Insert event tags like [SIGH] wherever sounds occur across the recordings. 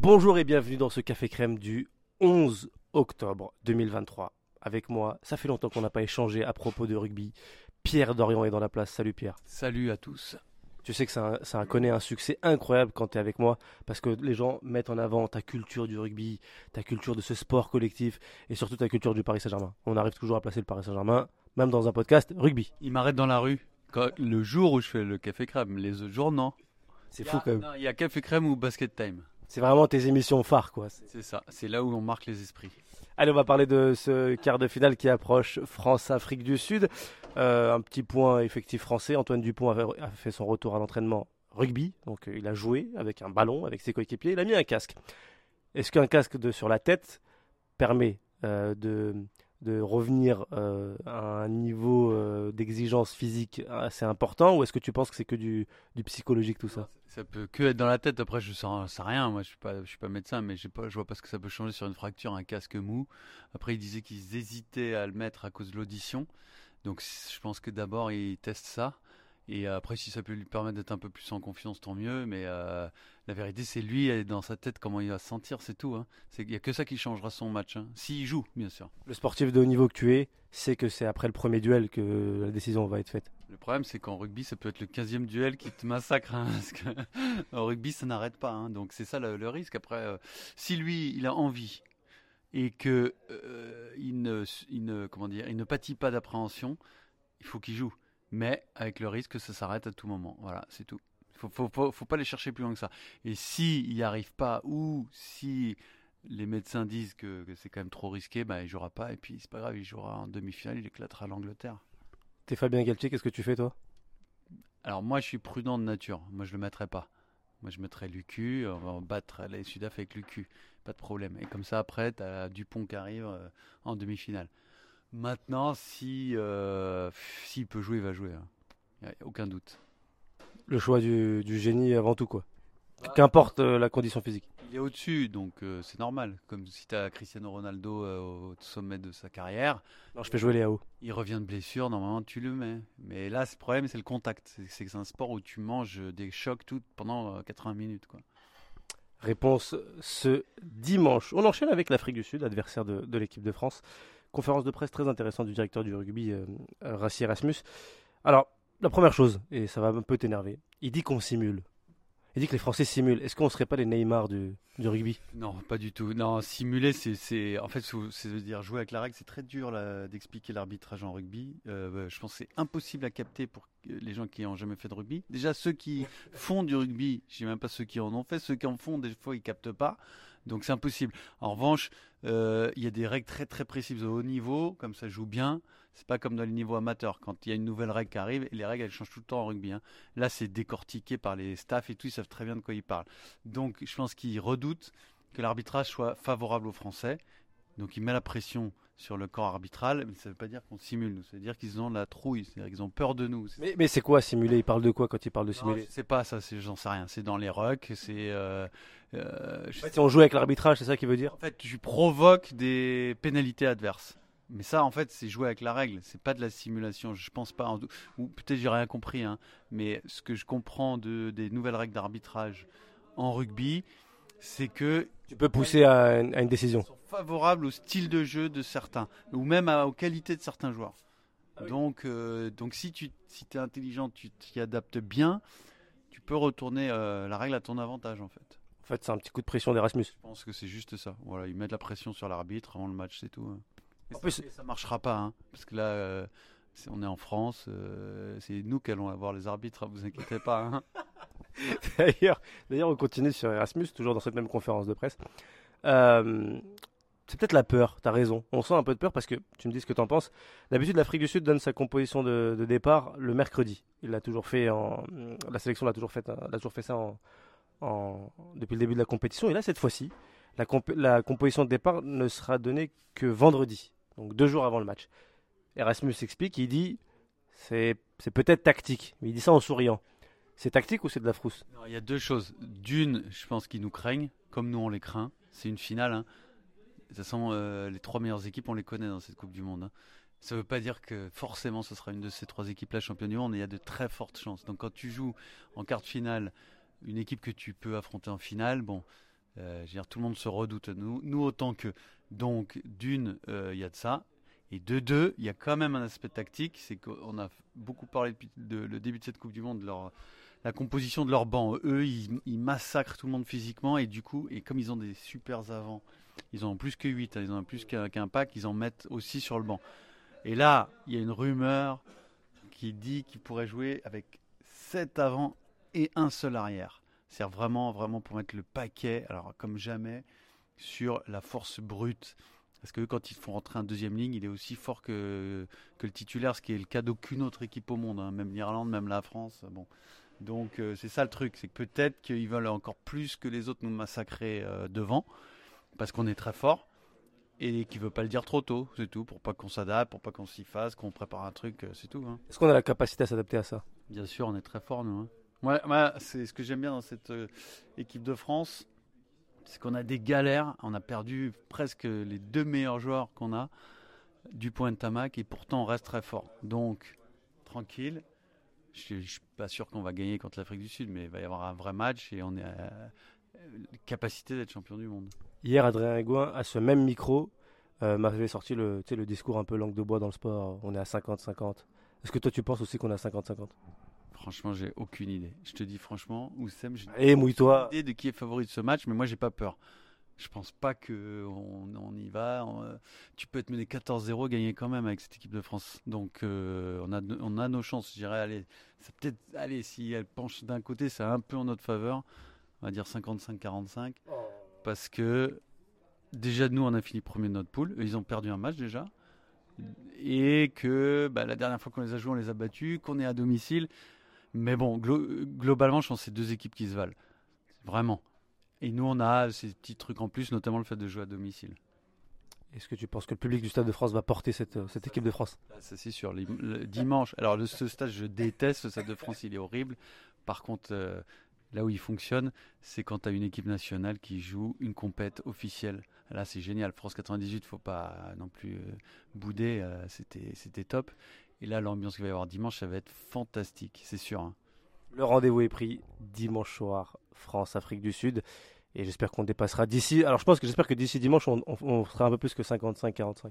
Bonjour et bienvenue dans ce Café Crème du 11 octobre 2023. Avec moi, ça fait longtemps qu'on n'a pas échangé à propos de rugby. Pierre Dorian est dans la place. Salut Pierre. Salut à tous. Tu sais que ça, ça connaît un succès incroyable quand tu es avec moi parce que les gens mettent en avant ta culture du rugby, ta culture de ce sport collectif et surtout ta culture du Paris Saint-Germain. On arrive toujours à placer le Paris Saint-Germain, même dans un podcast rugby. Il m'arrête dans la rue quand- le jour où je fais le café crème. Les autres jours, non. C'est fou quand même. Il y a café crème ou basket time. C'est vraiment tes émissions phares quoi. C'est ça. C'est là où on marque les esprits. Allez, on va parler de ce quart de finale qui approche France-Afrique du Sud. Euh, un petit point effectif français. Antoine Dupont a fait- son retour à l'entraînement rugby. Donc, euh, il a joué avec un ballon, avec ses coéquipiers. Il a mis un casque. Est-ce qu'un casque de, sur la tête permet euh, de, de revenir euh, à un niveau euh, d'exigence physique assez important Ou est-ce que tu penses que c'est que du, psychologique tout ça? Ça peut que être dans la tête. Après, je sens, sais rien. Moi, je suis pas, je suis pas médecin, mais j'ai pas, je vois pas ce que ça peut changer sur une fracture, un casque mou. Après, il disait qu'ils hésitaient à le mettre à cause de l'audition. Donc, je pense que d'abord, ils testent ça. Et après, si ça peut lui permettre d'être un peu plus en confiance, tant mieux. Mais euh, la vérité, c'est lui, dans sa tête, comment il va se sentir, c'est tout. hein. Il n'y a que ça qui changera son match. hein. S'il joue, bien sûr. Le sportif de haut niveau que tu es, c'est que c'est après le premier duel que la décision va être faite. Le problème, c'est qu'en rugby, ça peut être le 15e duel qui te massacre. hein, [LAUGHS] parce que en rugby, ça n'arrête pas. hein. donc, c'est ça le, le risque. Après, euh, si lui, il a envie et que euh, il, ne, il, ne, comment dire, il ne pâtit pas d'appréhension, il faut qu'il joue. Mais avec le risque que ça s'arrête à tout moment. Voilà, c'est tout. Il faut, faut, faut, faut pas les chercher plus loin que ça. Et s'il n'y arrive pas ou si les médecins disent que, que c'est quand même trop risqué, bah, il jouera pas. Et puis, c'est pas grave, il jouera en demi-finale, il éclatera l'Angleterre. T'es Fabien Galtier, qu'est-ce que tu fais toi? Alors moi, je suis prudent de nature. Moi, je le mettrai pas. Moi, je mettrai Lucu. On va battre les Sudaf avec Lucu. Pas de problème. Et comme ça, après, tu as Dupont qui arrive euh, en demi-finale. Maintenant, si euh, s'il peut jouer, il va jouer. Il n'y a aucun doute. Le choix du, du génie avant tout, quoi. Qu'importe euh, la condition physique. Il est au-dessus, donc euh, c'est normal. Comme si tu as Cristiano Ronaldo au sommet de sa carrière. Non, je fais jouer les AO. Il revient de blessure, normalement tu le mets. Mais là, le problème, c'est le contact. C'est c'est que c'est un sport où tu manges des chocs tout pendant euh, 80 minutes. Quoi. Réponse ce dimanche. On enchaîne avec l'Afrique du Sud, adversaire de, de l'équipe de France. Conférence de presse très intéressante du directeur du rugby, euh, Rassi Erasmus. Alors, la première chose, et ça va un peu t'énerver, il dit qu'on simule. Il dit que les Français simulent. Est-ce qu'on ne serait pas les Neymar du, rugby? Non, pas du tout. Non, simuler, c'est, en fait, c'est dire jouer avec la règle. C'est très dur d'expliquer l'arbitrage en rugby. Euh, je pense que c'est impossible à capter pour les gens qui n'ont jamais fait de rugby. Déjà, ceux qui font du rugby, je sais même pas ceux qui en ont fait. Ceux qui en font, des fois, ils captent pas. Donc, c'est impossible. En revanche, euh, il y a des règles très très précises au haut niveau, comme ça joue bien. C'est pas comme dans les niveaux amateurs. Quand il y a une nouvelle règle qui arrive, les règles elles changent tout le temps en rugby. hein. Là, c'est décortiqué par les staffs et tout, ils savent très bien de quoi ils parlent. Donc, je pense qu'ils redoutent que l'arbitrage soit favorable aux Français. Donc, il met la pression sur le corps arbitral, mais ça ne veut pas dire qu'on simule. nous. Ça veut dire qu'ils ont la trouille, c'est-à-dire qu'ils ont peur de nous. Mais, mais c'est quoi simuler? Il parle de quoi quand il parle de simuler? c'est pas ça, j'en sais rien. C'est dans les rucks, c'est. euh, euh, En fait, Si on joue avec l'arbitrage, c'est ça qu'il veut dire? En fait, tu provoques des pénalités adverses. Mais ça, en fait, c'est jouer avec la règle. C'est pas de la simulation. Je pense pas. en- Ou peut-être j'ai rien compris. hein. Mais ce que je comprends de, des nouvelles règles d'arbitrage en rugby, c'est que Tu peux pousser à une, à une décision. sont favorables au style de jeu de certains, ou même à- aux qualités de certains joueurs. Ah oui. Donc, euh, donc si tu si es intelligent, tu t'y adaptes bien, tu peux retourner euh, la règle à ton avantage en fait. En fait, c'est un petit coup de pression d'Erasmus. Je pense que c'est juste ça. Voilà, ils mettent la pression sur l'arbitre avant le match, c'est tout. hein. En ça- plus- ça marchera pas, hein, parce que là, euh, on est en France, euh, c'est nous qui allons avoir les arbitres, hein, vous inquiétez pas. hein. [LAUGHS] [LAUGHS] D'ailleurs, d'ailleurs, on continue sur Erasmus, toujours dans cette même conférence de presse. Euh, c'est peut-être la peur, tu as raison. On sent un peu de peur parce que tu me dis ce que tu en penses. D'habitude, l'Afrique du Sud donne sa composition de, départ le mercredi. Il l'a toujours fait en. La sélection l'a toujours fait, l'a toujours fait ça depuis le début de la compétition. Et là, cette fois-ci, la, la composition de départ ne sera donnée que vendredi, donc deux jours avant le match. Erasmus explique, il dit c'est peut-être tactique, mais il dit ça en souriant. C'est tactique ou c'est de la frousse? Il y a deux choses. D'une, je pense qu'ils nous craignent, comme nous on les craint. C'est une finale. hein. De toute façon, euh, les trois meilleures équipes, on les connaît dans cette Coupe du Monde. hein. Ça ne veut pas dire que forcément ce sera une de ces trois équipes-là championne du monde, mais il y a de très fortes chances. Donc quand tu joues en quart de finale une équipe que tu peux affronter en finale, bon, Euh, je veux dire, tout le monde se redoute, nous, nous autant que. Donc, d'une, euh, il y a de ça. Et de deux, il y a quand même un aspect tactique. C'est qu'on a beaucoup parlé depuis de- le début de cette Coupe du Monde la composition de leur banc. Eux, ils, massacrent tout le monde physiquement. Et du coup, et comme ils ont des supers avants, ils en ont plus que 8, ils en ont plus qu'un pack, ils en mettent aussi sur le banc. Et là, il y a une rumeur qui dit qu'il pourrait jouer avec 7 avant et un seul arrière. C'est vraiment, vraiment pour mettre le paquet, alors comme jamais, sur la force brute. Parce que quand ils font rentrer un deuxième ligne, il est aussi fort que, que le titulaire, ce qui est le cas d'aucune autre équipe au monde, hein. même l'Irlande, même la France. Bon. Donc euh, c'est ça le truc, c'est que peut-être qu'ils veulent encore plus que les autres nous massacrer euh, devant, parce qu'on est très fort, et qu'ils ne veulent pas le dire trop tôt, c'est tout, pour pas qu'on s'adapte, pour pas qu'on s'y fasse, qu'on prépare un truc, euh, c'est tout. hein. Est-ce qu'on a la capacité à s'adapter à ça? Bien sûr, on est très fort, nous. hein. Ouais, ouais, c'est ce que j'aime bien dans cette équipe de France, c'est qu'on a des galères. On a perdu presque les deux meilleurs joueurs qu'on a, du point de Tamac, et pourtant on reste très fort. Donc, tranquille. Je ne suis pas sûr qu'on va gagner contre l'Afrique du Sud, mais il va y avoir un vrai match et on est à euh, capacité d'être champion du monde. Hier, Adrien Aigouin, à ce même micro, euh, m'avait sorti le, le discours un peu langue de bois dans le sport. On est à 50-50. Est-ce que toi, tu penses aussi qu'on est à 50-50 Franchement, j'ai aucune idée. Je te dis franchement, Oussem, j'ai Et mouille-toi. idée de qui est favori de ce match, mais moi j'ai pas peur. Je pense pas que on, on y va. On, euh, tu peux être mené 14-0, gagner quand même avec cette équipe de France. Donc euh, on a on a nos chances. Je dirais allez, peut-être allez si elle penche d'un côté, c'est un peu en notre faveur. On va dire 55-45 parce que déjà nous on a fini premier de notre poule. Ils ont perdu un match déjà et que bah, la dernière fois qu'on les a joués, on les a battus, qu'on est à domicile. Mais bon, glo- globalement, je pense que c'est deux équipes qui se valent. Vraiment. Et nous, on a ces petits trucs en plus, notamment le fait de jouer à domicile. Est-ce que tu penses que le public du Stade de France va porter cette, euh, cette équipe de France? C'est sûr. Le dimanche, alors le, ce stade, je déteste. Ce stade de France, il est horrible. Par contre, euh, là où il fonctionne, c'est quand tu as une équipe nationale qui joue une compète officielle. Là, c'est génial. France 98, faut pas non plus euh, bouder. euh, c'était top. Et là, l'ambiance qu'il va y avoir dimanche, ça va être fantastique, c'est sûr. hein. Le rendez-vous est pris dimanche soir, France-Afrique du Sud. Et j'espère qu'on dépassera d'ici. Alors je pense que j'espère que d'ici dimanche, on, on- on sera un peu plus que 55-45.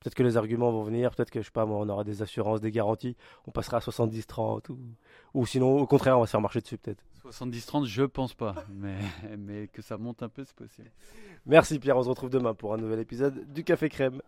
Peut-être que les arguments vont venir, peut-être que je sais pas moi, on aura des assurances, des garanties, on passera à 70-30 ou, ou sinon au contraire on va se faire marcher dessus peut-être. 70-30, je pense pas. [LAUGHS] Mais, mais que ça monte un peu, c'est possible. Merci Pierre, on se retrouve demain pour un nouvel épisode du Café Crème.